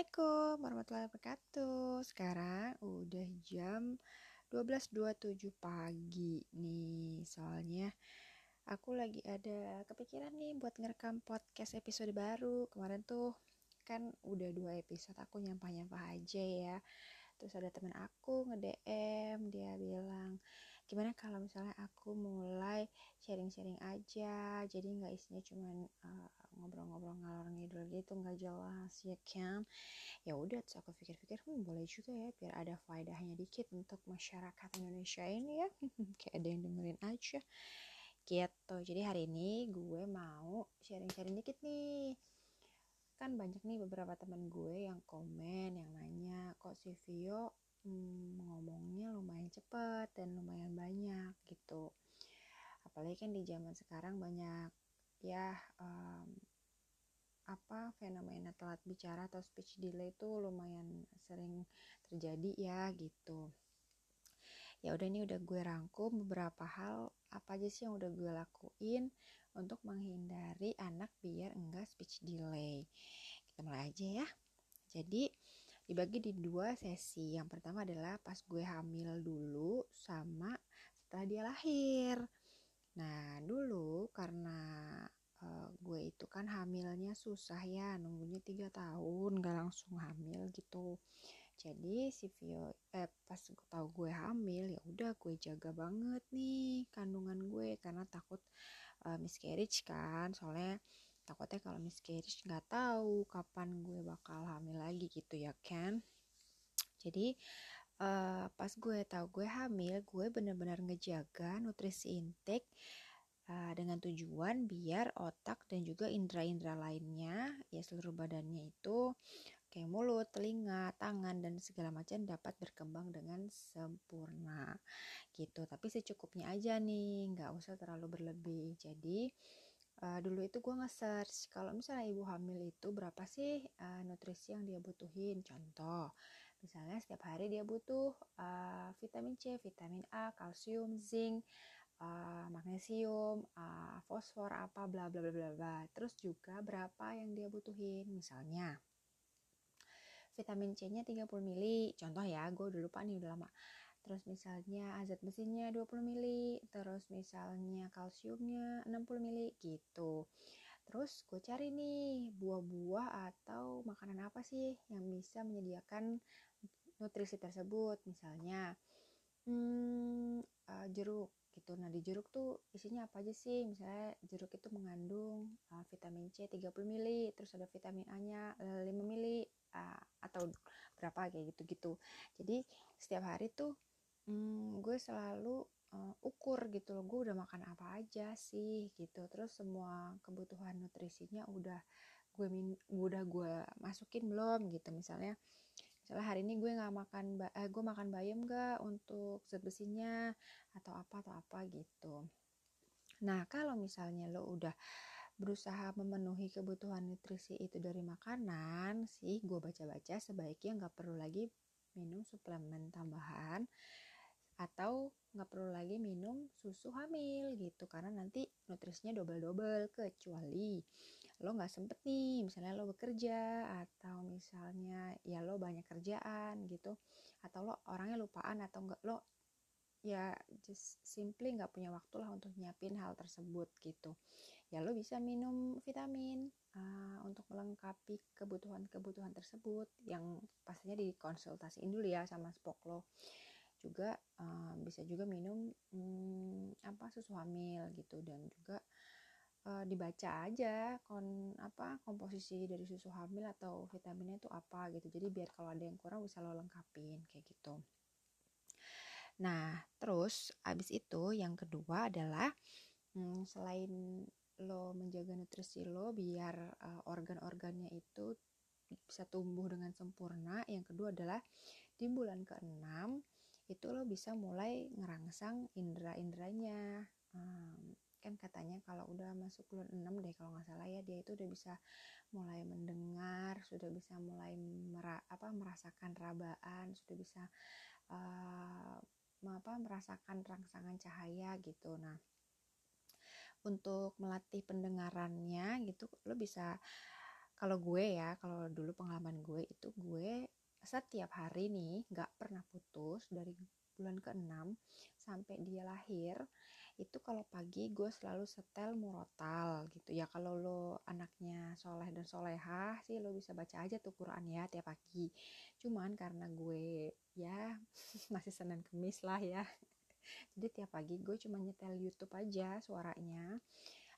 Assalamualaikum warahmatullahi wabarakatuh. Sekarang udah jam 12.27 pagi nih. Soalnya aku lagi ada kepikiran nih buat ngerekam podcast episode baru. Kemarin tuh kan udah dua episode aku nyampah-nyampah aja ya. Terus ada temen aku nge-DM Dia bilang gimana kalau misalnya aku mulai sharing-sharing aja? Jadi nggak isinya cuman uh, ngobrol-ngobrol ngalor ngidul gitu nggak jelas ya kan ya udah terus aku pikir-pikir hmm boleh juga ya biar ada faedahnya dikit untuk masyarakat Indonesia ini ya. Kayak ada yang dengerin aja. Gitu. Jadi hari ini gue mau sharing-sharing dikit nih. Kan banyak nih beberapa teman gue yang komen yang nanya kok si Vio hmm, ngomongnya lumayan cepat dan lumayan banyak? Gitu. Apalagi kan di zaman sekarang banyak ya um, apa fenomena telat bicara atau speech delay itu lumayan sering terjadi ya gitu ya udah ini udah gue rangkum beberapa hal apa aja sih yang udah gue lakuin untuk menghindari anak biar enggak speech delay kita mulai aja ya jadi dibagi di dua sesi. Yang pertama adalah pas gue hamil dulu sama setelah dia lahir. Nah, dulu karena uh, gue itu kan hamilnya susah ya, nunggunya tiga tahun gak langsung hamil gitu. Jadi si Vio eh pas tahu gue hamil ya udah gue jaga banget nih kandungan gue karena takut uh, miscarriage kan. Soalnya takutnya kalau miscarriage nggak tahu kapan gue bakal hamil lagi gitu ya kan jadi uh, pas gue tahu gue hamil gue bener-bener ngejaga nutrisi intake dengan tujuan biar otak dan juga indera-indera lainnya ya seluruh badannya itu kayak mulut, telinga, tangan dan segala macam dapat berkembang dengan sempurna gitu. Tapi secukupnya aja nih, nggak usah terlalu berlebih. Jadi uh, dulu itu gue nge-search kalau misalnya ibu hamil itu berapa sih uh, nutrisi yang dia butuhin contoh misalnya setiap hari dia butuh uh, vitamin C, vitamin A, kalsium, zinc, uh, magnesium, uh, fosfor apa bla bla bla bla. Terus juga berapa yang dia butuhin? Misalnya vitamin C-nya 30 mili. Contoh ya, gue udah lupa nih udah lama. Terus misalnya azat besinya 20 mili. Terus misalnya kalsiumnya 60 mili gitu. Terus gue cari nih buah-buah atau makanan apa sih yang bisa menyediakan nutrisi tersebut? Misalnya hmm, uh, jeruk gitu. Nah di jeruk tuh isinya apa aja sih? Misalnya jeruk itu mengandung uh, vitamin C 30 mili terus ada vitamin A nya 5 mili uh, atau berapa kayak gitu-gitu. Jadi setiap hari tuh hmm, gue selalu uh, ukur gitu loh gue udah makan apa aja sih gitu. Terus semua kebutuhan nutrisinya udah gue min udah gue masukin belum gitu. Misalnya misalnya hari ini gue nggak makan eh, gue makan bayam gak untuk zat besinya atau apa atau apa gitu. Nah kalau misalnya lo udah berusaha memenuhi kebutuhan nutrisi itu dari makanan sih gue baca-baca sebaiknya nggak perlu lagi minum suplemen tambahan atau nggak perlu lagi minum susu hamil gitu karena nanti nutrisinya double-double kecuali lo nggak sempet nih misalnya lo bekerja atau misalnya ya lo banyak kerjaan gitu atau lo orangnya lupaan atau enggak lo ya just simply nggak punya waktu lah untuk nyiapin hal tersebut gitu. Ya lo bisa minum vitamin uh, untuk melengkapi kebutuhan-kebutuhan tersebut yang pastinya dikonsultasiin dulu ya sama spok lo. Juga uh, bisa juga minum um, apa susu hamil gitu dan juga uh, dibaca aja kon apa komposisi dari susu hamil atau vitaminnya itu apa gitu. Jadi biar kalau ada yang kurang bisa lo lengkapin kayak gitu. Nah terus abis itu yang kedua adalah um, selain lo menjaga nutrisi lo biar uh, organ-organnya itu bisa tumbuh dengan sempurna yang kedua adalah di bulan ke-6 itu lo bisa mulai ngerangsang indera-inderanya um, kan katanya kalau udah masuk bulan 6 deh kalau nggak salah ya dia itu udah bisa mulai mendengar sudah bisa mulai mera, apa merasakan rabaan sudah bisa uh, apa merasakan rangsangan cahaya gitu. Nah untuk melatih pendengarannya gitu lo bisa kalau gue ya kalau dulu pengalaman gue itu gue setiap hari nih nggak pernah putus dari bulan ke-6 sampai dia lahir itu kalau pagi gue selalu setel murotal gitu. Ya kalau lo anaknya soleh dan solehah sih lo bisa baca aja tuh Quran ya tiap pagi. Cuman karena gue ya masih senin kemis lah ya. Jadi tiap pagi gue cuma nyetel YouTube aja suaranya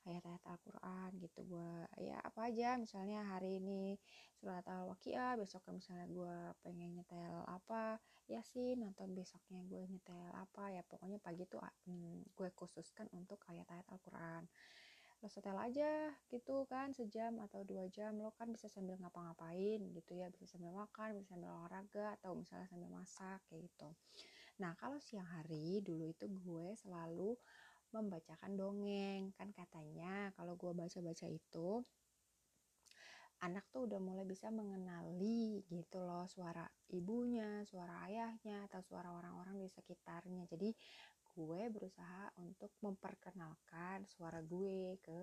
ayat-ayat Al-Quran gitu gue ya apa aja misalnya hari ini surat Al-Waqiah besoknya misalnya gue pengen nyetel apa Yasin atau besoknya gue nyetel apa ya pokoknya pagi tuh hmm, gue khususkan untuk ayat-ayat Al-Quran. Lo setel aja gitu kan sejam atau dua jam lo kan bisa sambil ngapa-ngapain gitu ya bisa sambil makan bisa sambil olahraga atau misalnya sambil masak kayak gitu. Nah kalau siang hari dulu itu gue selalu membacakan dongeng kan katanya kalau gue baca-baca itu anak tuh udah mulai bisa mengenali gitu loh suara ibunya, suara ayahnya atau suara orang-orang di sekitarnya. Jadi gue berusaha untuk memperkenalkan suara gue ke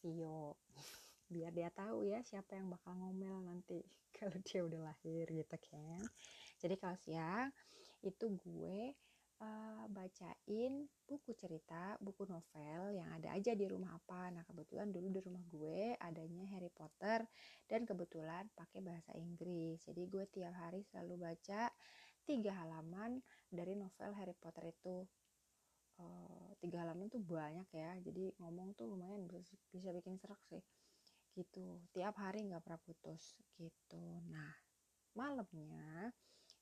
Vio biar dia tahu ya siapa yang bakal ngomel nanti kalau dia udah lahir gitu kan. Jadi kalau siang itu gue uh, bacain buku cerita, buku novel yang ada aja di rumah apa. Nah, kebetulan dulu di rumah gue adanya Harry Potter dan kebetulan pakai bahasa Inggris. Jadi gue tiap hari selalu baca tiga halaman dari novel Harry Potter itu. Uh, tiga halaman tuh banyak ya, jadi ngomong tuh lumayan bisa, bisa bikin serak sih. Gitu, tiap hari nggak pernah putus gitu. Nah, malamnya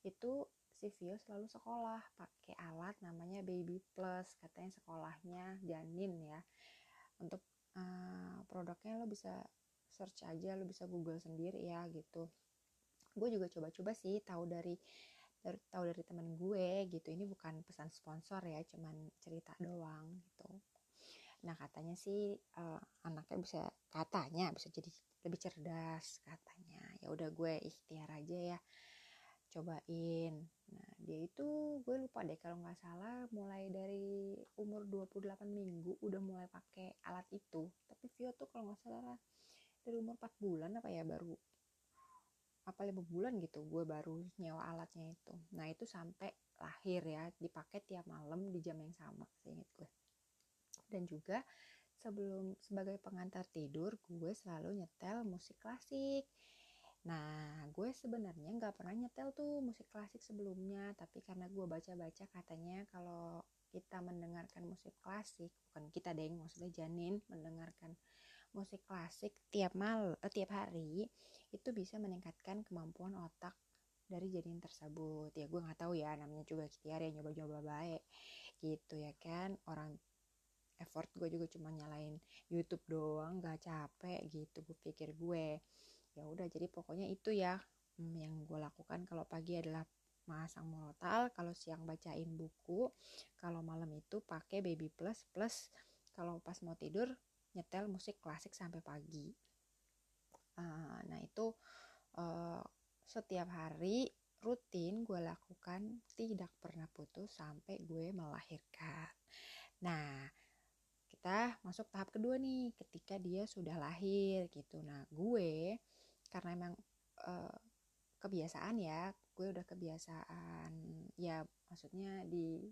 itu si Vio selalu sekolah pakai alat namanya Baby Plus katanya sekolahnya janin ya. Untuk uh, produknya lo bisa search aja lo bisa google sendiri ya gitu. Gue juga coba-coba sih tahu dari tahu dari teman gue gitu. Ini bukan pesan sponsor ya cuman cerita doang gitu. Nah katanya sih uh, anaknya bisa katanya bisa jadi lebih cerdas katanya. Ya udah gue ikhtiar aja ya cobain nah dia itu gue lupa deh kalau nggak salah mulai dari umur 28 minggu udah mulai pakai alat itu. Tapi Vio tuh kalau nggak salah dari umur 4 bulan apa ya baru apa lima bulan gitu gue baru nyewa alatnya itu. Nah itu sampai lahir ya dipakai tiap malam di jam yang sama seinget gue. Dan juga sebelum sebagai pengantar tidur gue selalu nyetel musik klasik Nah, gue sebenarnya nggak pernah nyetel tuh musik klasik sebelumnya, tapi karena gue baca-baca katanya kalau kita mendengarkan musik klasik, bukan kita deh, maksudnya janin mendengarkan musik klasik tiap mal, eh, tiap hari itu bisa meningkatkan kemampuan otak dari janin tersebut. Ya gue nggak tahu ya, namanya juga ikhtiar ya nyoba-nyoba baik gitu ya kan. Orang effort gue juga cuma nyalain YouTube doang, gak capek gitu gue pikir gue ya udah jadi pokoknya itu ya hmm, yang gue lakukan kalau pagi adalah masang murotal kalau siang bacain buku kalau malam itu pakai baby plus plus kalau pas mau tidur nyetel musik klasik sampai pagi. Uh, nah itu uh, setiap hari rutin gue lakukan tidak pernah putus sampai gue melahirkan. Nah kita masuk tahap kedua nih ketika dia sudah lahir gitu. Nah gue karena emang uh, kebiasaan ya gue udah kebiasaan ya maksudnya di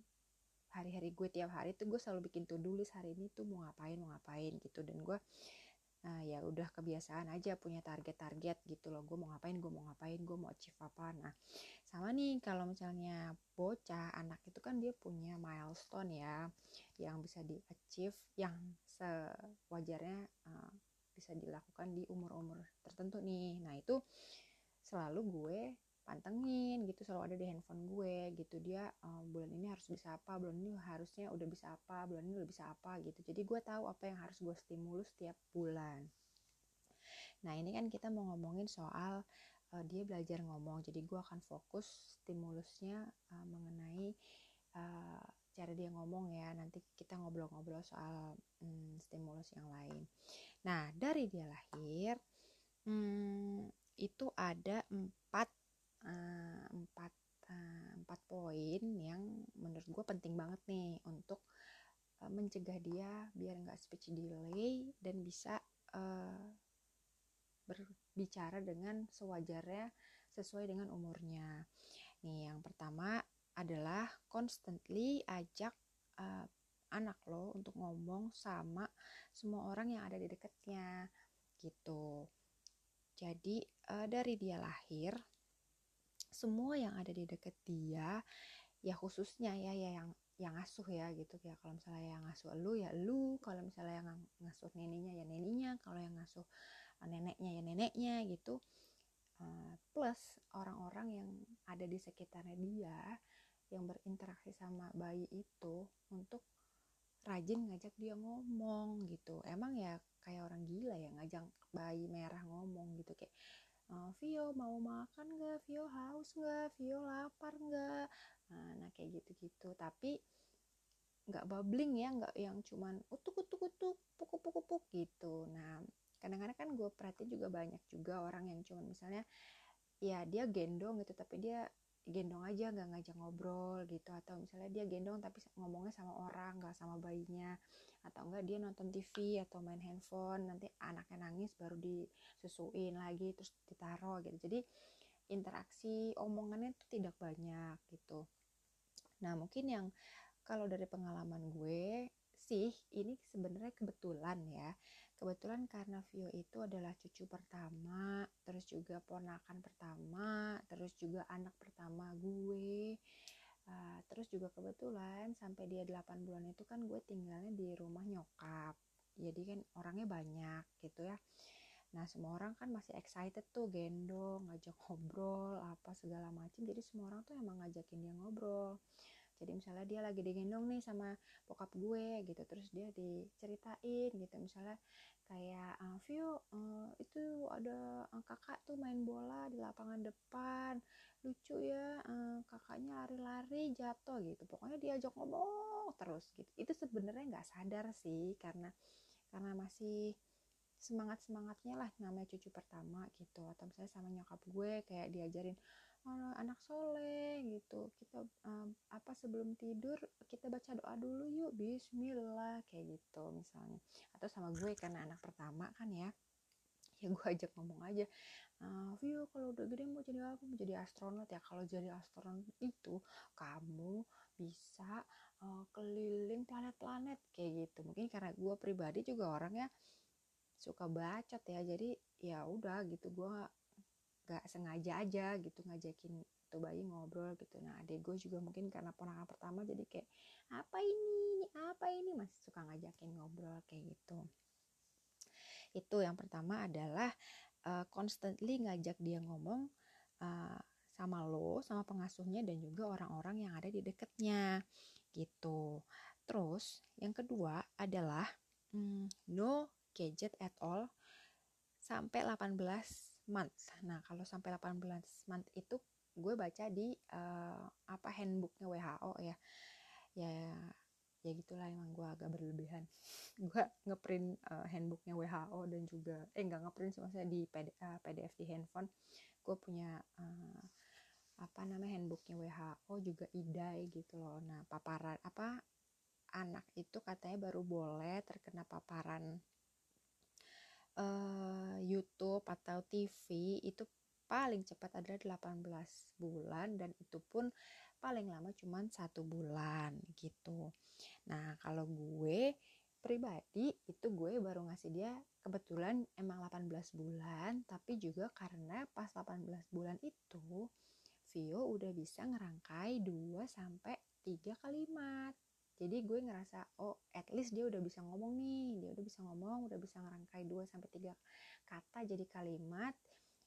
hari-hari gue tiap hari tuh gue selalu bikin to-do list hari ini tuh mau ngapain mau ngapain gitu. Dan gue nah ya udah kebiasaan aja punya target-target gitu loh. Gue mau ngapain gue mau ngapain gue mau achieve apa. Nah sama nih kalau misalnya bocah anak itu kan dia punya milestone ya yang bisa di achieve yang sewajarnya uh, bisa dilakukan di umur-umur tertentu nih. Nah itu selalu gue pantengin gitu selalu ada di handphone gue gitu. Dia uh, bulan ini harus bisa apa? Bulan ini harusnya udah bisa apa? Bulan ini udah bisa apa? Gitu. Jadi gue tahu apa yang harus gue stimulus setiap bulan. Nah ini kan kita mau ngomongin soal uh, dia belajar ngomong. Jadi gue akan fokus stimulusnya uh, mengenai uh, cara dia ngomong ya. Nanti kita ngobrol-ngobrol soal hmm, stimulus yang lain nah dari dia lahir hmm, itu ada empat uh, empat uh, empat poin yang menurut gue penting banget nih untuk uh, mencegah dia biar nggak speech delay dan bisa uh, berbicara dengan sewajarnya sesuai dengan umurnya. Nih, yang pertama adalah constantly ajak uh, anak lo untuk ngomong sama semua orang yang ada di dekatnya gitu. Jadi uh, dari dia lahir semua yang ada di dekat dia ya khususnya ya ya yang yang ngasuh ya gitu. Ya kalau misalnya yang ngasuh lu ya lu. Kalau misalnya yang ngasuh neneknya ya neneknya kalau yang ngasuh uh, neneknya ya neneknya gitu. Uh, plus orang-orang yang ada di sekitarnya dia yang berinteraksi sama bayi itu untuk rajin ngajak dia ngomong gitu. Emang ya kayak orang gila ya ngajak bayi merah ngomong gitu kayak uh, Vio mau makan nggak? Vio haus nggak? Vio lapar nggak? Nah, nah kayak gitu-gitu. Tapi nggak bubbling ya nggak yang cuman utuk utuk utuk pukuk pukuk puk gitu. Nah kadang-kadang kan gue perhatiin juga banyak juga orang yang cuman misalnya ya dia gendong gitu tapi dia gendong aja nggak ngajak ngobrol gitu. Atau misalnya dia gendong tapi ngomongnya sama orang nggak sama bayinya. Atau enggak dia nonton TV atau main handphone nanti anaknya nangis baru disusuin lagi terus ditaruh gitu. Jadi interaksi omongannya itu tidak banyak gitu. Nah mungkin yang kalau dari pengalaman gue sih ini sebenarnya kebetulan ya kebetulan karena Vio itu adalah cucu pertama terus juga ponakan pertama terus juga anak pertama gue. Uh, terus juga kebetulan sampai dia 8 bulan itu kan gue tinggalnya di rumah nyokap. Jadi kan orangnya banyak gitu ya. Nah semua orang kan masih excited tuh gendong ngajak ngobrol apa segala macam jadi semua orang tuh emang ngajakin dia ngobrol jadi misalnya dia lagi digendong nih sama bokap gue gitu terus dia diceritain gitu. Misalnya kayak uh, Vio uh, itu ada uh, kakak tuh main bola di lapangan depan lucu ya uh, kakaknya lari-lari jatuh gitu. Pokoknya diajak ngomong terus gitu. Itu sebenarnya nggak sadar sih karena karena masih semangat semangatnya lah namanya cucu pertama gitu. Atau misalnya sama nyokap gue kayak diajarin oh, anak soleh gitu. Kita um, apa sebelum tidur kita baca doa dulu yuk Bismillah kayak gitu misalnya. Atau sama gue karena anak pertama kan ya. Ya gue ajak ngomong aja uh, kalau udah gede mau jadi apa? Mau jadi astronot ya? Kalau jadi astronot itu kamu bisa uh, keliling planet-planet kayak gitu. Mungkin karena gue pribadi juga orangnya suka bacot ya. Jadi ya udah gitu gue gak sengaja aja gitu ngajakin tuh bayi ngobrol gitu. Nah adek gue juga mungkin karena ponakan pertama jadi kayak apa ini? Ini apa ini? Masih suka ngajakin ngobrol kayak gitu. Itu yang pertama adalah uh, constantly ngajak dia ngomong uh, sama lo sama pengasuhnya dan juga orang-orang yang ada di deketnya gitu. Terus yang kedua adalah hmm, no gadget at all sampai 18 month. Nah, kalau sampai 18 month itu gue baca di uh, apa handbooknya WHO ya. Ya ya gitulah emang gue agak berlebihan. gue ngeprint uh, handbooknya WHO dan juga eh enggak ngeprint sih maksudnya di PD, uh, eh, PDF di handphone. Gue punya uh, apa namanya handbooknya WHO juga IDAI gitu loh. Nah, paparan apa anak itu katanya baru boleh terkena paparan uh, YouTube atau TV itu paling cepat adalah 18 bulan dan itu pun paling lama cuma satu bulan gitu. Nah kalau gue pribadi itu gue baru ngasih dia kebetulan emang 18 bulan tapi juga karena pas 18 bulan itu Vio udah bisa ngerangkai 2 sampai 3 kalimat jadi gue ngerasa oh at least dia udah bisa ngomong nih dia udah bisa ngomong udah bisa ngerangkai 2 sampai tiga kata jadi kalimat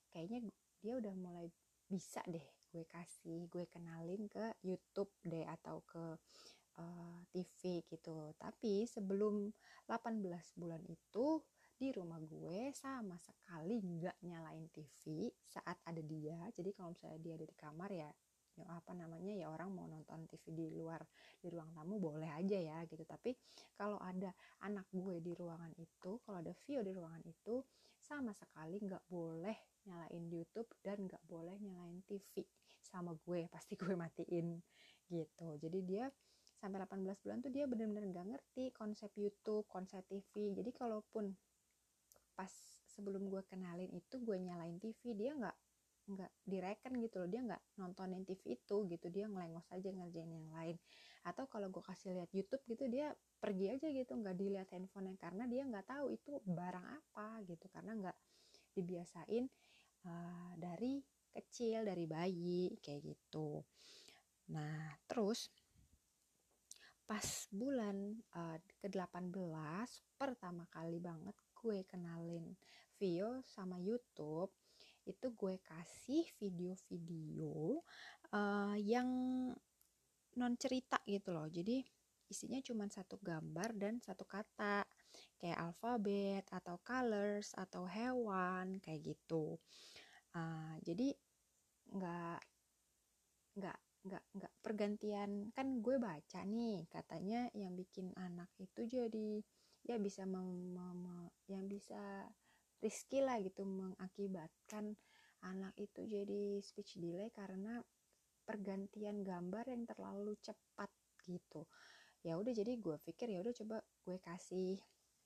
kayaknya dia udah mulai bisa deh gue kasih gue kenalin ke YouTube deh atau ke uh, eh, TV gitu. Tapi sebelum 18 bulan itu di rumah gue sama sekali nggak nyalain TV saat ada dia. Jadi kalau misalnya dia ada di kamar ya apa namanya ya orang mau nonton TV di luar di ruang tamu boleh aja ya gitu. Tapi kalau ada anak gue di ruangan itu kalau ada Vio di ruangan itu sama sekali nggak boleh nyalain YouTube dan nggak boleh nyalain TV sama gue pasti gue matiin gitu. Jadi dia sampai 18 bulan tuh dia bener-bener nggak ngerti konsep YouTube konsep TV jadi kalaupun pas sebelum gue kenalin itu gue nyalain TV dia nggak nggak direken gitu loh dia nggak nontonin TV itu gitu dia ngelengos aja ngerjain yang lain. Atau kalau gue kasih lihat YouTube gitu dia pergi aja gitu nggak dilihat handphonenya karena dia nggak tahu itu barang apa gitu. Karena nggak dibiasain uh, dari kecil dari bayi kayak gitu. Nah terus pas bulan uh, ke-18 pertama kali banget gue kenalin video sama YouTube itu gue kasih video-video uh, yang non cerita gitu loh. Jadi isinya cuma satu gambar dan satu kata kayak alfabet atau colors atau hewan kayak gitu. Uh, jadi nggak nggak nggak nggak pergantian. Kan gue baca nih katanya yang bikin anak itu jadi ya bisa mem, mem, yang bisa risky lah gitu mengakibatkan anak itu jadi speech delay karena pergantian gambar yang terlalu cepat gitu. Ya udah jadi gue pikir ya udah coba gue kasih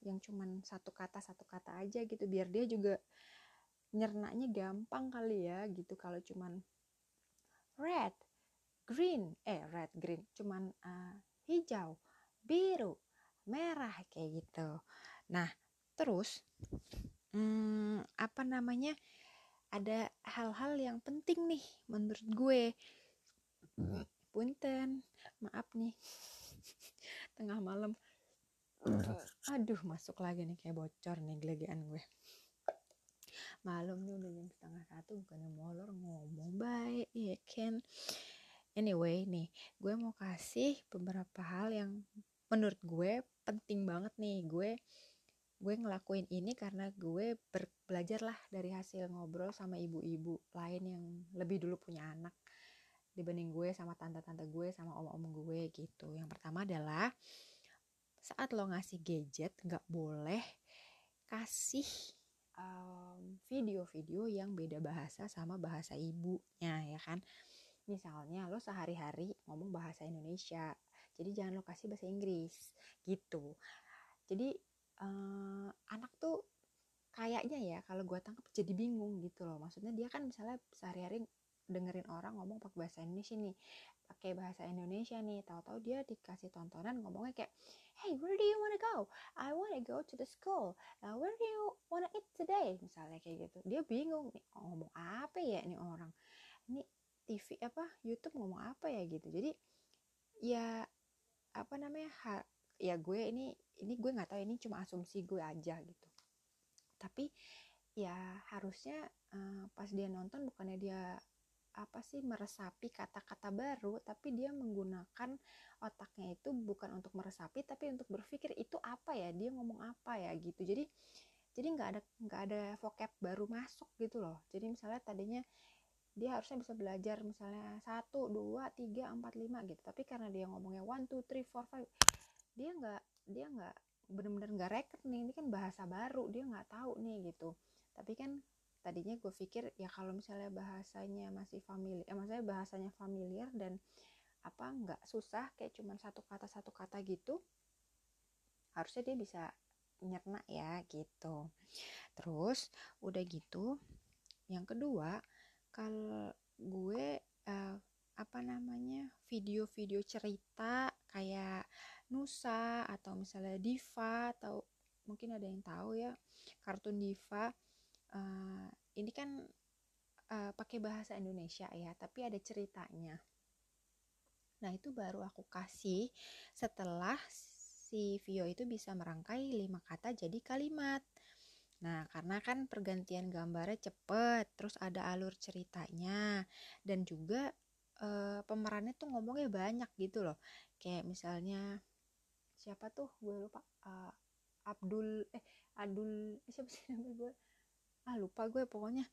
yang cuman satu kata satu kata aja gitu biar dia juga nyernanya gampang kali ya gitu. Kalau cuman red green eh red green cuman uh, hijau biru merah kayak gitu. Nah terus hmm, apa namanya ada hal-hal yang penting nih menurut gue. Punten maaf nih. Tengah malam. Aduh masuk lagi nih kayak bocor nih gelegean gue. Malam nih udah jam setengah satu bukannya molor ngomong baik ya kan? Anyway nih gue mau kasih beberapa hal yang menurut gue penting banget nih. Gue gue ngelakuin ini karena gue belajar lah dari hasil ngobrol sama ibu-ibu lain yang lebih dulu punya anak dibanding gue sama tante-tante gue sama om-om gue gitu. Yang pertama adalah saat lo ngasih gadget nggak boleh kasih video-video um, yang beda bahasa sama bahasa ibunya ya kan? Misalnya lo sehari-hari ngomong bahasa Indonesia jadi jangan lo kasih bahasa Inggris gitu. Jadi uh, anak tuh kayaknya ya kalau gue tangkap jadi bingung gitu loh. Maksudnya dia kan misalnya sehari-hari dengerin orang ngomong pakai bahasa Indonesia nih pakai bahasa Indonesia nih. Tahu-tahu dia dikasih tontonan ngomongnya kayak hey where do you wanna go? I wanna go to the school. Uh, where do you wanna eat today? Misalnya kayak gitu. Dia bingung nih oh, ngomong apa ya ini orang? Ini TV apa YouTube ngomong apa ya? Gitu. Jadi ya apa namanya ha, ya gue ini ini gue nggak tahu ini cuma asumsi gue aja gitu. Tapi ya harusnya uh, pas dia nonton bukannya dia apa sih meresapi kata-kata baru tapi dia menggunakan otaknya itu bukan untuk meresapi tapi untuk berpikir itu apa ya dia ngomong apa ya gitu. Jadi jadi nggak ada nggak ada vocab baru masuk gitu loh. Jadi misalnya tadinya dia harusnya bisa belajar misalnya satu dua tiga empat lima gitu. Tapi karena dia ngomongnya one two three four five dia nggak dia nggak benar-benar nggak record nih ini kan bahasa baru dia nggak tahu nih gitu. Tapi kan tadinya gue pikir ya kalau misalnya bahasanya masih familiar eh, maksudnya bahasanya familiar dan apa nggak susah kayak cuma satu kata satu kata gitu harusnya dia bisa nyerna ya gitu. Terus udah gitu yang kedua kalau gue uh, apa namanya video-video cerita kayak Nusa atau misalnya Diva atau mungkin ada yang tahu ya kartun Diva uh, ini kan uh, pakai bahasa Indonesia ya tapi ada ceritanya nah itu baru aku kasih setelah si Vio itu bisa merangkai lima kata jadi kalimat Nah, karena kan pergantian gambarnya cepet, terus ada alur ceritanya, dan juga e, pemerannya tuh ngomongnya banyak gitu loh. Kayak misalnya siapa tuh? Gue lupa. Uh, Abdul eh Adul eh, siapa sih nama gue ah lupa gue pokoknya.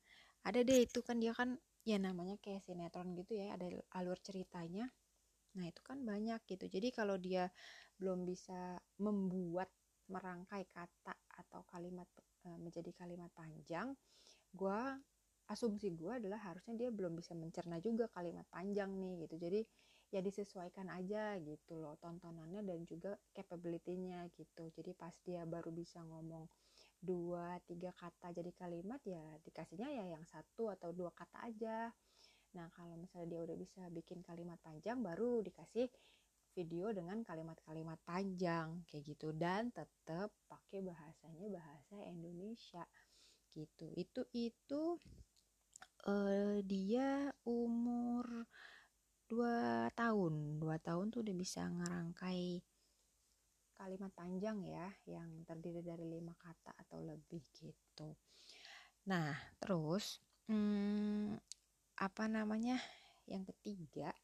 Ada deh itu kan dia kan ya namanya kayak sinetron gitu ya ada alur ceritanya. Nah itu kan banyak gitu. Jadi kalau dia belum bisa membuat merangkai kata atau kalimat e, menjadi kalimat panjang gue asumsi gue adalah harusnya dia belum bisa mencerna juga kalimat panjang nih gitu. Jadi ya disesuaikan aja gitu loh tontonannya dan juga capability-nya gitu. Jadi pas dia baru bisa ngomong dua tiga kata jadi kalimat ya dikasihnya ya yang satu atau dua kata aja. Nah kalau misalnya dia udah bisa bikin kalimat panjang baru dikasih video dengan kalimat-kalimat panjang kayak gitu. Dan tetap pakai bahasanya bahasa Indonesia gitu. Itu itu uh, dia umur dua tahun. Dua tahun tuh udah bisa ngerangkai kalimat panjang ya yang terdiri dari lima kata atau lebih gitu. Nah terus hmm, apa namanya yang ketiga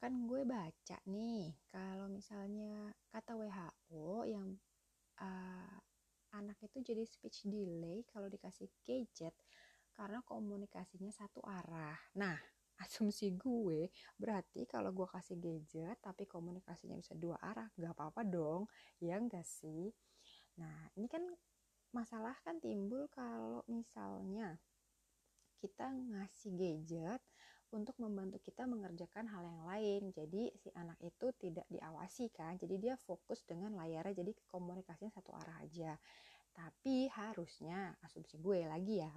kan gue baca nih kalau misalnya kata WHO yang uh, anak itu jadi speech delay kalau dikasih gadget karena komunikasinya satu arah. Nah asumsi gue berarti kalau gue kasih gadget tapi komunikasinya bisa dua arah nggak apa-apa dong. Ya enggak sih? Nah ini kan masalah kan timbul kalau misalnya kita ngasih gadget untuk membantu kita mengerjakan hal yang lain. Jadi si anak itu tidak diawasi kan? Jadi dia fokus dengan layarnya jadi komunikasinya satu arah aja. Tapi harusnya asumsi gue lagi ya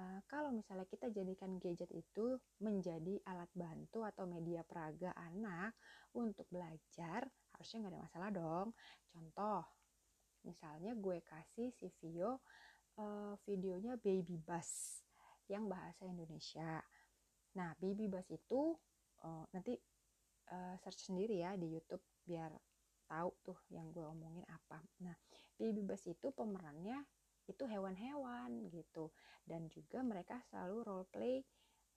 uh, kalau misalnya kita jadikan gadget itu menjadi alat bantu atau media peraga anak untuk belajar, harusnya nggak ada masalah dong. Contoh, misalnya gue kasih si video uh, videonya Baby Bus yang bahasa Indonesia. Nah, Baby Bus itu uh, nanti uh, search sendiri ya di YouTube biar tahu tuh yang gue omongin apa. Nah, Baby Bus itu pemerannya itu hewan-hewan gitu. Dan juga mereka selalu role play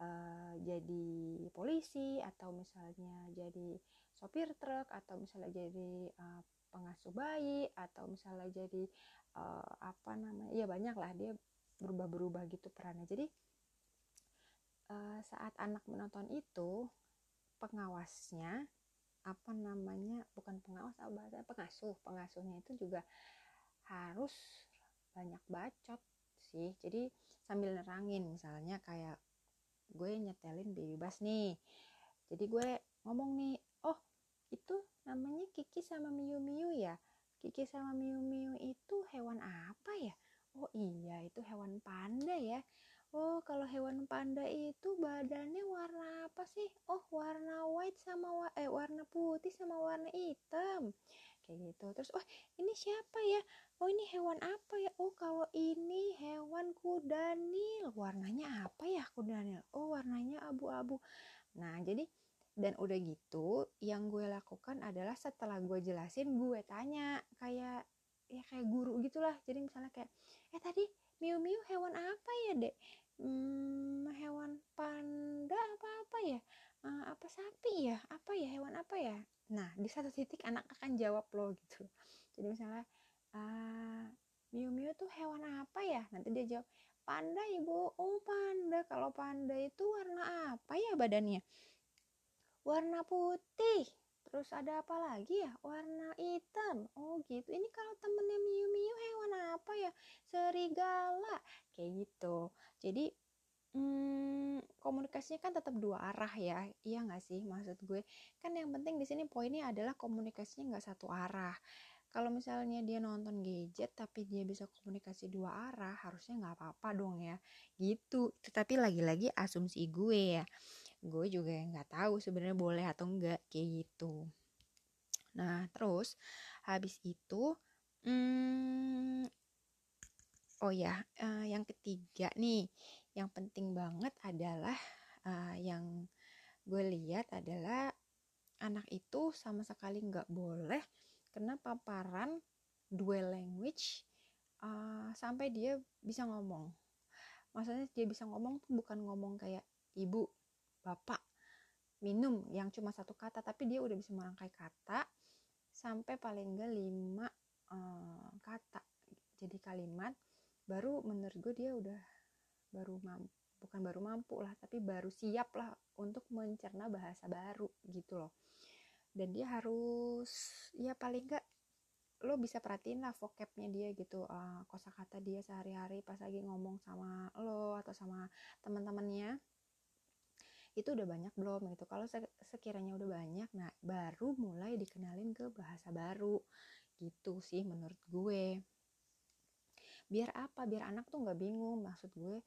uh, jadi polisi atau misalnya jadi sopir truk atau misalnya jadi uh, pengasuh bayi atau misalnya jadi uh, apa namanya ya banyak lah dia berubah-berubah gitu perannya. Jadi uh, saat anak menonton itu pengawasnya apa namanya bukan pengawas apa bahasa pengasuh. Pengasuhnya itu juga harus banyak bacot sih. Jadi sambil nerangin misalnya kayak gue nyetelin baby bus nih. Jadi gue ngomong nih oh itu namanya Kiki sama Miu Miu ya? Kiki sama Miu Miu itu hewan apa ya? Oh iya itu hewan panda ya. Oh, kalau hewan panda itu badannya warna apa sih? Oh, warna white sama wa eh warna putih sama warna hitam kayak gitu. Terus oh ini siapa ya? Oh ini hewan apa ya? Oh kalau ini hewan kudanil warnanya apa ya kudanil oh warnanya abu-abu. Nah jadi dan udah gitu yang gue lakukan adalah setelah gue jelasin gue tanya kayak ya kayak guru gitulah. Jadi misalnya kayak eh tadi miu miu hewan apa ya dek? Hmm, hewan panda apa apa ya uh, apa sapi ya? Apa ya? Hewan apa ya? Nah di satu titik anak akan jawab loh gitu. Jadi misalnya uh, miu miu tuh hewan apa ya? Nanti dia jawab panda ibu. Oh panda. Kalau panda itu warna apa ya badannya? Warna putih. Terus ada apa lagi ya? Warna hitam. Oh gitu. Ini kalau temennya miu miu hewan apa ya? Serigala. Kayak gitu. Jadi hmm, komunikasinya kan tetap dua arah ya iya nggak sih maksud gue? Kan yang penting di sini poinnya adalah komunikasinya nggak satu arah. Kalau misalnya dia nonton gadget tapi dia bisa komunikasi dua arah harusnya nggak apa-apa dong ya. Gitu tetapi lagi-lagi asumsi gue ya. Gue juga nggak tahu sebenarnya boleh atau enggak kayak gitu. Nah terus habis itu hmm, oh ya uh, yang ketiga nih yang penting banget adalah uh, yang gue lihat adalah anak itu sama sekali nggak boleh kena paparan dual language uh, sampai dia bisa ngomong. Maksudnya dia bisa ngomong tuh bukan ngomong kayak ibu bapak minum yang cuma satu kata tapi dia udah bisa merangkai kata sampai paling enggak lima uh, kata jadi kalimat baru menurut gue dia udah baru mampu bukan baru mampu lah tapi baru siap lah untuk mencerna bahasa baru gitu loh. Dan dia harus ya paling gak lo bisa perhatiin lah vocabnya dia gitu uh, kosakata dia sehari-hari pas lagi ngomong sama lo atau sama teman-temannya itu udah banyak belum gitu. Kalau sekiranya udah banyak nah baru mulai dikenalin ke bahasa baru. Gitu sih menurut gue biar apa? Biar anak tuh nggak bingung maksud gue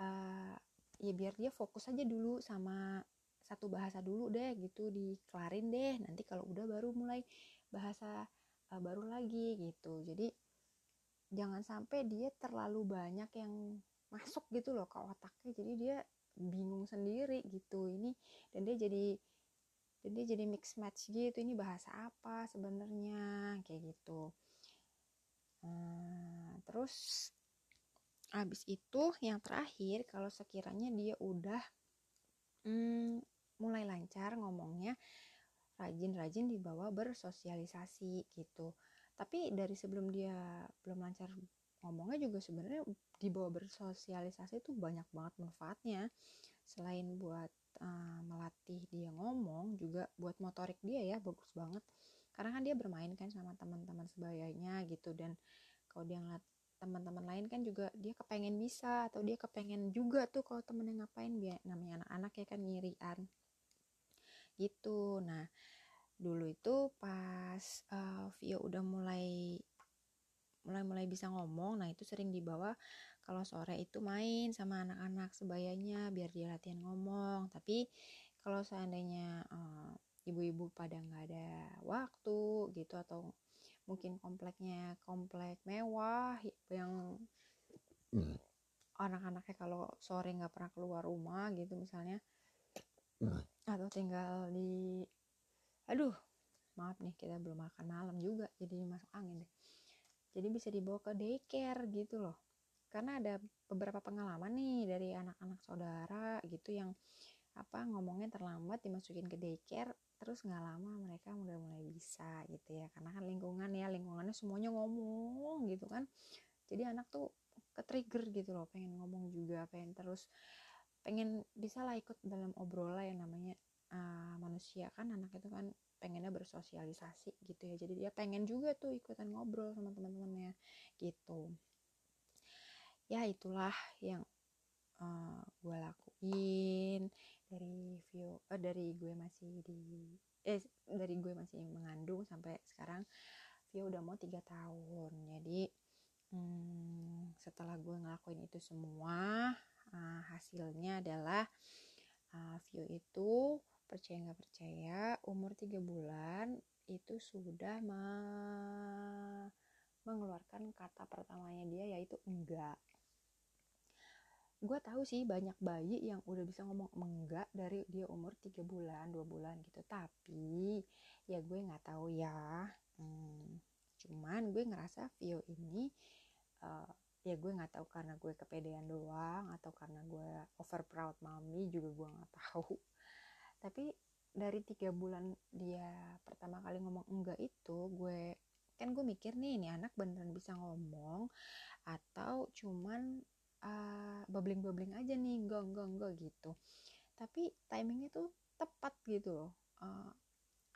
uh, ya biar dia fokus aja dulu sama satu bahasa dulu deh gitu. Dikelarin deh nanti kalau udah baru mulai bahasa uh, baru lagi gitu. Jadi jangan sampai dia terlalu banyak yang masuk gitu loh ke otaknya. Jadi dia bingung sendiri gitu. Ini dan dia jadi dan dia jadi mix match gitu. Ini bahasa apa sebenarnya? Kayak gitu. Nah, terus habis itu yang terakhir kalau sekiranya dia udah hmm, mulai lancar ngomongnya rajin-rajin dibawa bersosialisasi gitu. Tapi dari sebelum dia belum lancar ngomongnya juga sebenarnya dibawa bersosialisasi itu banyak banget manfaatnya. Selain buat uh, melatih dia ngomong juga buat motorik dia ya bagus banget. Karena kan dia bermain kan sama teman-teman sebayanya gitu dan kalau dia ngeliat teman-teman lain kan juga dia kepengen bisa atau dia kepengen juga tuh kalau temennya ngapain biar namanya anak-anak ya kan ngirian. Gitu. Nah dulu itu pas uh, Vio udah mulai mulai mulai bisa ngomong nah itu sering dibawa kalau sore itu main sama anak-anak sebayanya biar dia latihan ngomong. Tapi kalau seandainya uh, ibu-ibu pada nggak ada waktu gitu atau mungkin kompleknya komplek mewah yang hmm. anak-anaknya kalau sore nggak pernah keluar rumah gitu misalnya hmm. atau tinggal di aduh maaf nih kita belum makan malam juga jadi masuk angin deh jadi bisa dibawa ke daycare gitu loh karena ada beberapa pengalaman nih dari anak-anak saudara gitu yang apa ngomongnya terlambat dimasukin ke daycare terus nggak lama mereka udah mulai bisa gitu ya. Karena kan lingkungan ya lingkungannya semuanya ngomong gitu kan. Jadi anak tuh ke trigger gitu loh pengen ngomong juga pengen terus pengen bisa lah ikut dalam obrolan yang namanya uh, manusia. Kan anak itu kan pengennya bersosialisasi gitu ya. Jadi dia pengen juga tuh ikutan ngobrol sama teman-temannya gitu. Ya itulah yang uh, gue lakuin dari view uh, dari gue masih di eh dari gue masih mengandung sampai sekarang view udah mau tiga tahun. Jadi hmm, setelah gue ngelakuin itu semua uh, hasilnya adalah uh, view itu percaya nggak percaya umur tiga bulan itu sudah me mengeluarkan kata pertamanya dia yaitu enggak gue tahu sih banyak bayi yang udah bisa ngomong enggak dari dia umur tiga bulan dua bulan gitu. Tapi ya gue nggak tahu ya. Hmm, cuman gue ngerasa Vio ini uh, ya gue nggak tahu karena gue kepedean doang atau karena gue over proud mami juga gue nggak tahu. Tapi dari tiga bulan dia pertama kali ngomong enggak itu gue kan gue mikir nih ini anak beneran bisa ngomong atau cuman uh, bubbling-bubbling aja nih enggak enggak enggak gitu. Tapi timingnya tuh tepat gitu loh. Uh,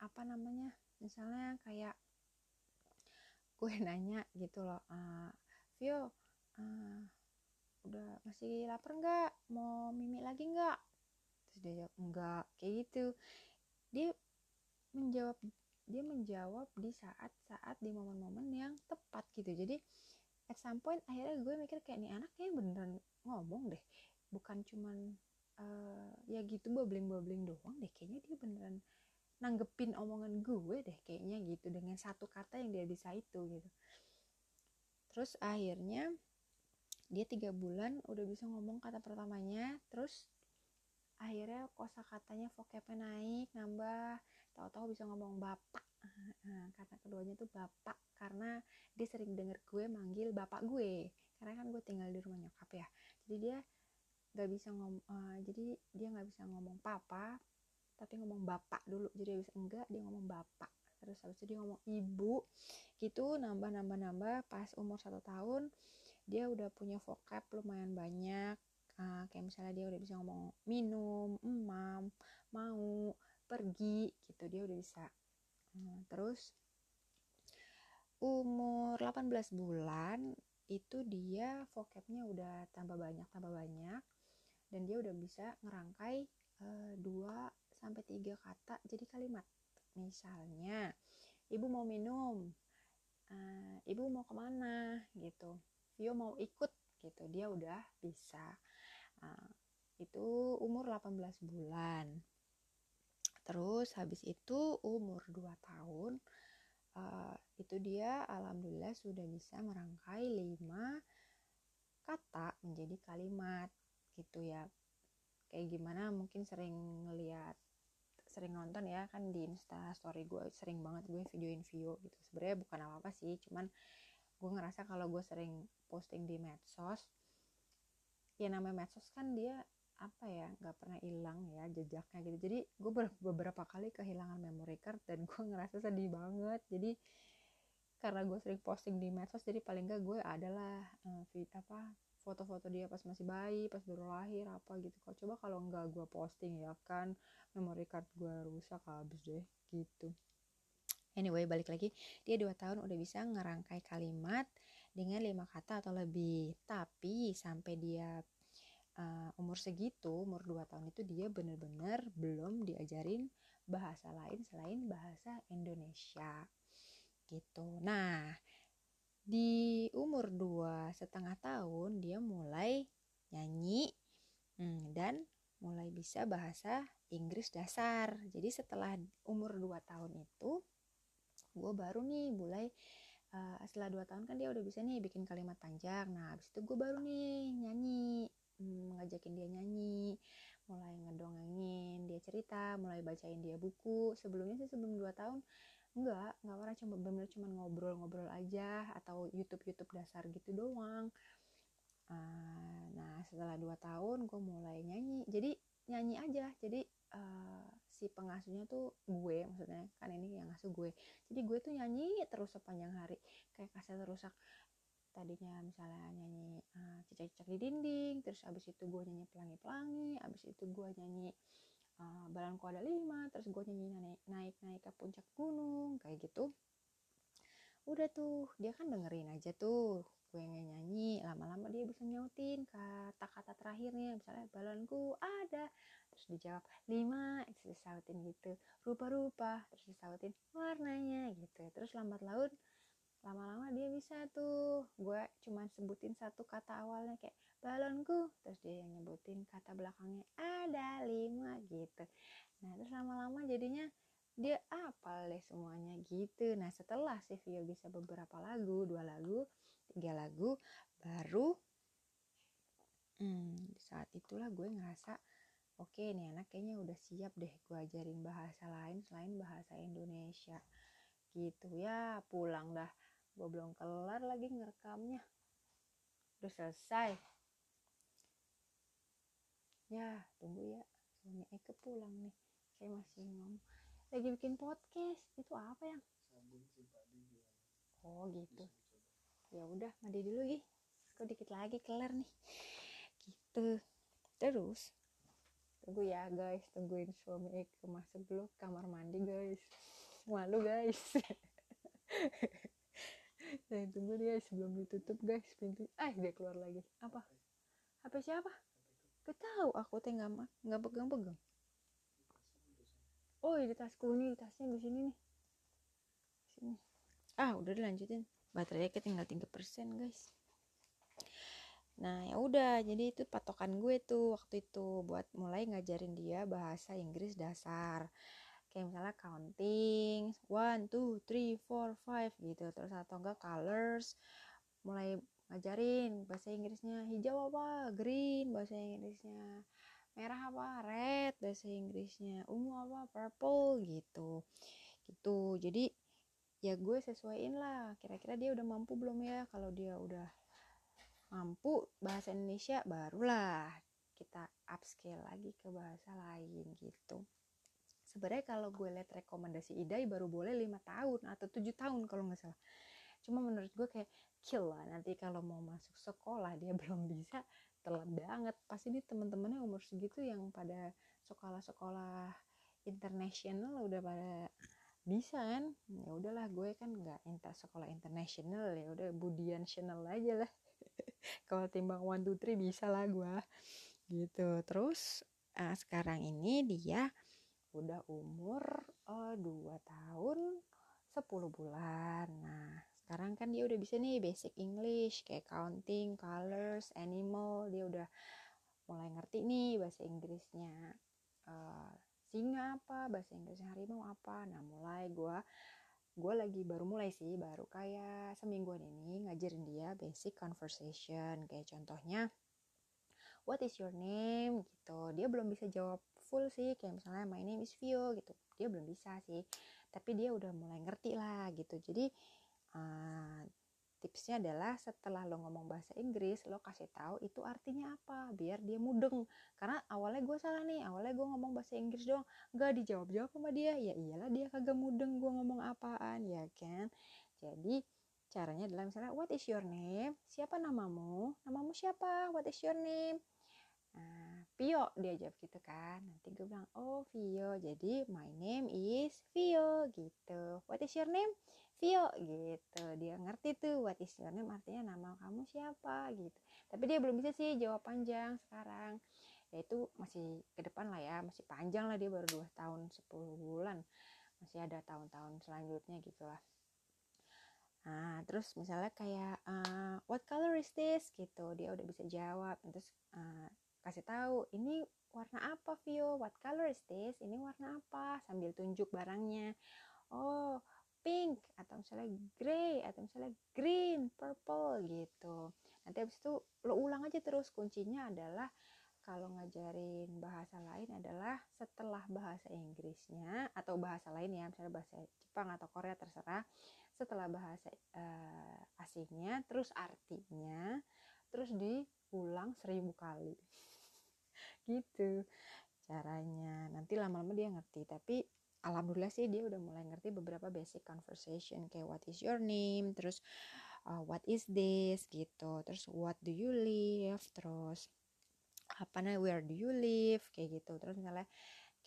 apa namanya misalnya kayak gue nanya gitu loh uh, Vio uh, udah masih lapar nggak? Mau mimi lagi nggak? Terus dia jawab enggak kayak gitu. Dia menjawab dia menjawab di saat-saat di momen-momen yang tepat gitu. Jadi at some point akhirnya gue mikir kayak nih anak kayak beneran ngomong deh. Bukan cuman uh, ya gitu bubbling-bubbling doang deh. Kayaknya dia beneran nanggepin omongan gue deh kayaknya gitu dengan satu kata yang dia bisa itu gitu. Terus akhirnya dia tiga bulan udah bisa ngomong kata pertamanya. Terus akhirnya kosa katanya vocabnya naik nambah. Tahu-tahu bisa ngomong bapak. Kata keduanya tuh bapak karena dia sering denger gue manggil bapak gue. Karena kan gue tinggal di rumah nyokap ya. Jadi dia nggak bisa ngomong uh, jadi dia nggak bisa ngomong papa tapi ngomong bapak dulu. Jadi dia bisa enggak dia ngomong bapak. Terus habis itu dia ngomong ibu. Gitu nambah nambah nambah pas umur satu tahun dia udah punya vocab lumayan banyak. Uh, kayak misalnya dia udah bisa ngomong minum emam mau pergi. Gitu dia udah bisa. Uh, terus umur 18 bulan itu dia vocabnya udah tambah banyak tambah banyak. Dan dia udah bisa ngerangkai uh, sampai tiga kata jadi kalimat. Misalnya ibu mau minum uh, ibu mau ke mana? gitu. Vio mau ikut gitu. Dia udah bisa uh, itu umur 18 bulan. Terus habis itu umur 2 tahun uh, itu dia alhamdulillah sudah bisa merangkai 5 kata menjadi kalimat gitu ya. Kayak gimana? Mungkin sering ngeliat sering nonton ya kan di insta story gue sering banget gue videoin view gitu. Sebenarnya bukan apa apa sih cuman gue ngerasa kalau gue sering posting di medsos ya namanya medsos kan dia apa ya nggak pernah hilang ya jejaknya gitu. Jadi gue beberapa kali kehilangan memory card dan gue ngerasa sedih banget. Jadi karena gue sering posting di medsos jadi paling gak gue adalah uh, fit apa foto-foto dia pas masih bayi pas baru lahir apa gitu. Kalau coba kalau nggak gue posting ya kan memory card gue rusak habis deh gitu. Anyway balik lagi. Dia dua tahun udah bisa ngerangkai kalimat dengan lima kata atau lebih. Tapi sampai dia uh, umur segitu umur dua tahun itu dia bener-bener belum diajarin bahasa lain selain bahasa Indonesia. Gitu. Nah di umur dua setengah tahun dia mulai nyanyi hmm, dan mulai bisa bahasa Inggris dasar. Jadi setelah umur dua tahun itu gue baru nih mulai uh, setelah dua tahun kan dia udah bisa nih bikin kalimat panjang. Nah habis itu gue baru nih nyanyi hmm, ngajakin dia nyanyi mulai ngedongengin dia cerita mulai bacain dia buku. Sebelumnya sih sebelum dua tahun enggak nggak pernah cuma bener cuma ngobrol-ngobrol aja atau YouTube YouTube dasar gitu doang. Uh, nah setelah dua tahun gue mulai nyanyi. Jadi nyanyi aja. Jadi uh, si pengasuhnya tuh gue maksudnya kan ini yang ngasuh gue. Jadi gue tuh nyanyi terus sepanjang hari. Kayak kaset rusak tadinya misalnya nyanyi uh, cicak-cicak di dinding terus abis itu gue nyanyi pelangi-pelangi abis itu gue nyanyi uh, balanku ada lima terus gue nyanyi naik naik naik ke puncak gunung kayak gitu. Udah tuh dia kan dengerin aja tuh gue nyanyi lama-lama dia bisa nyautin kata-kata terakhirnya misalnya balonku ada terus dijawab lima terus disautin gitu. Rupa-rupa terus disautin warnanya gitu. Terus lambat laun lama-lama dia bisa tuh. Gue cuman sebutin satu kata awalnya kayak balonku. Terus dia yang nyebutin kata belakangnya ada lima gitu. Nah terus lama-lama jadinya dia apal deh semuanya gitu. Nah setelah si Vio bisa beberapa lagu dua lagu tiga lagu baru hmm, saat itulah gue ngerasa oke okay, nih anak kayaknya udah siap deh gue ajarin bahasa lain selain bahasa Indonesia. Gitu. Ya pulang dah gue belum kelar lagi ngerekamnya. Udah selesai. Ya tunggu ya. Suami Eke pulang nih. Saya masih ngomong lagi bikin podcast. Itu apa yang? Oh gitu. Ya udah mandi dulu gih aku dikit lagi kelar nih. Gitu. Terus tunggu ya guys. Tungguin suami Eke masuk dulu kamar mandi guys. Malu guys saya tunggu dia sebelum ditutup guys pintu. Ah dia keluar lagi. Apa? HP siapa? Gak tahu aku teh nggak nggak pegang pegang oh di tasku nih tasnya di sini nih. Sini. Ah udah dilanjutin. Baterainya tinggal tiga persen guys. Nah ya udah jadi itu patokan gue tuh waktu itu buat mulai ngajarin dia bahasa Inggris dasar kayak misalnya counting one two three four five gitu. Terus atau enggak colors mulai ngajarin bahasa Inggrisnya. Hijau apa? Green bahasa Inggrisnya. Merah apa? Red bahasa Inggrisnya. Ungu apa? Purple gitu. Gitu. Jadi ya gue sesuaiin lah. Kira-kira dia udah mampu belum ya? Kalau dia udah mampu bahasa Indonesia barulah kita upscale lagi ke bahasa lain gitu sebenarnya kalau gue lihat rekomendasi Idai baru boleh lima tahun atau tujuh tahun kalau nggak salah. Cuma menurut gue kayak kill lah nanti kalau mau masuk sekolah dia belum bisa telat banget. Pasti ini teman-temannya umur segitu yang pada sekolah-sekolah internasional udah pada bisa kan? Ya udahlah gue kan nggak inter sekolah internasional ya udah budian channel aja lah. Kalau timbang one two three bisa lah gue. Gitu. Terus uh, sekarang ini dia udah umur uh, eh, 2 tahun 10 bulan. Nah sekarang kan dia udah bisa nih basic English kayak counting, colors, animal. Dia udah mulai ngerti nih bahasa Inggrisnya uh, singa apa bahasa Inggrisnya harimau apa. Nah mulai gue gue lagi baru mulai sih baru kayak semingguan ini ngajarin dia basic conversation. Kayak contohnya what is your name? Gitu. Dia belum bisa jawab full sih kayak misalnya my name is Vio gitu. Dia belum bisa sih tapi dia udah mulai ngerti lah gitu. Jadi uh, tipsnya adalah setelah lo ngomong bahasa Inggris lo kasih tahu itu artinya apa biar dia mudeng. Karena awalnya gue salah nih awalnya gue ngomong bahasa Inggris dong nggak dijawab jawab sama dia. Ya iyalah dia kagak mudeng gue ngomong apaan ya kan? Jadi caranya adalah misalnya what is your name? Siapa namamu? Namamu siapa? What is your name? Nah, Vio dia jawab gitu kan. Nanti gue bilang, oh Vio. Jadi my name is Vio gitu. What is your name? Vio gitu dia ngerti tuh what is your name artinya nama kamu siapa gitu tapi dia belum bisa sih jawab panjang sekarang ya itu masih ke depan lah ya masih panjang lah dia baru dua tahun 10 bulan masih ada tahun-tahun selanjutnya gitu lah nah terus misalnya kayak uh, what color is this gitu dia udah bisa jawab terus uh, kasih tahu ini warna apa Vio what color is this ini warna apa sambil tunjuk barangnya oh pink atau misalnya grey atau misalnya green, purple gitu. Nanti habis itu lo ulang aja terus. Kuncinya adalah kalau ngajarin bahasa lain adalah setelah bahasa Inggrisnya atau bahasa lain ya, misalnya bahasa Jepang atau Korea terserah. Setelah bahasa uh, asingnya, terus artinya, terus diulang seribu kali. Gitu. Caranya. Nanti lama-lama dia ngerti. Tapi alhamdulillah sih dia udah mulai ngerti beberapa basic conversation. Kayak what is your name? Terus uh, what is this? Gitu. Terus what do you live? Terus apa nih where do you live? Kayak gitu. Terus misalnya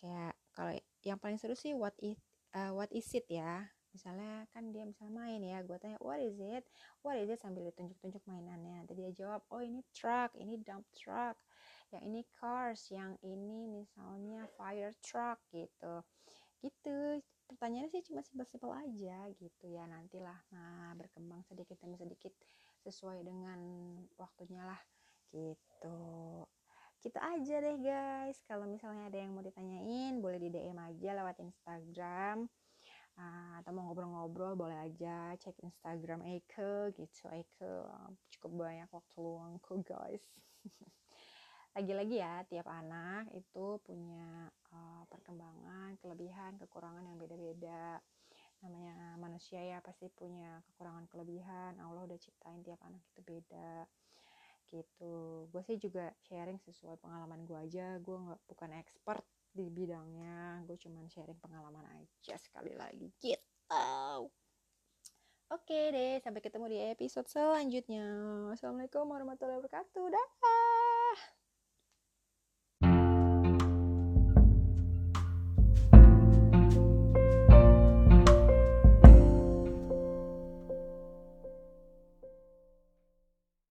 kayak kalau yang paling seru sih what is uh, what is it? ya. Misalnya kan dia misal main ya gue tanya what is it? What is it? Sambil ditunjuk-tunjuk mainannya. Nanti dia jawab oh ini truck ini dump truck yang ini cars yang ini misalnya fire truck gitu. Gitu. Pertanyaannya sih cuma simpel-simpel aja gitu ya nantilah. Nah berkembang sedikit demi sedikit sesuai dengan waktunya lah gitu. Kita aja deh guys. Kalau misalnya ada yang mau ditanyain boleh di DM aja lewat Instagram. Uh, atau mau ngobrol-ngobrol boleh aja cek Instagram Eke gitu. Eke cukup banyak waktu luangku guys lagi-lagi ya tiap anak itu punya uh, perkembangan kelebihan kekurangan yang beda-beda namanya manusia ya pasti punya kekurangan kelebihan Allah udah ciptain tiap anak itu beda gitu gue sih juga sharing sesuai pengalaman gue aja gue nggak bukan expert di bidangnya gue cuman sharing pengalaman aja sekali lagi gitu Oke deh, sampai ketemu di episode selanjutnya. Assalamualaikum warahmatullahi wabarakatuh. Dah.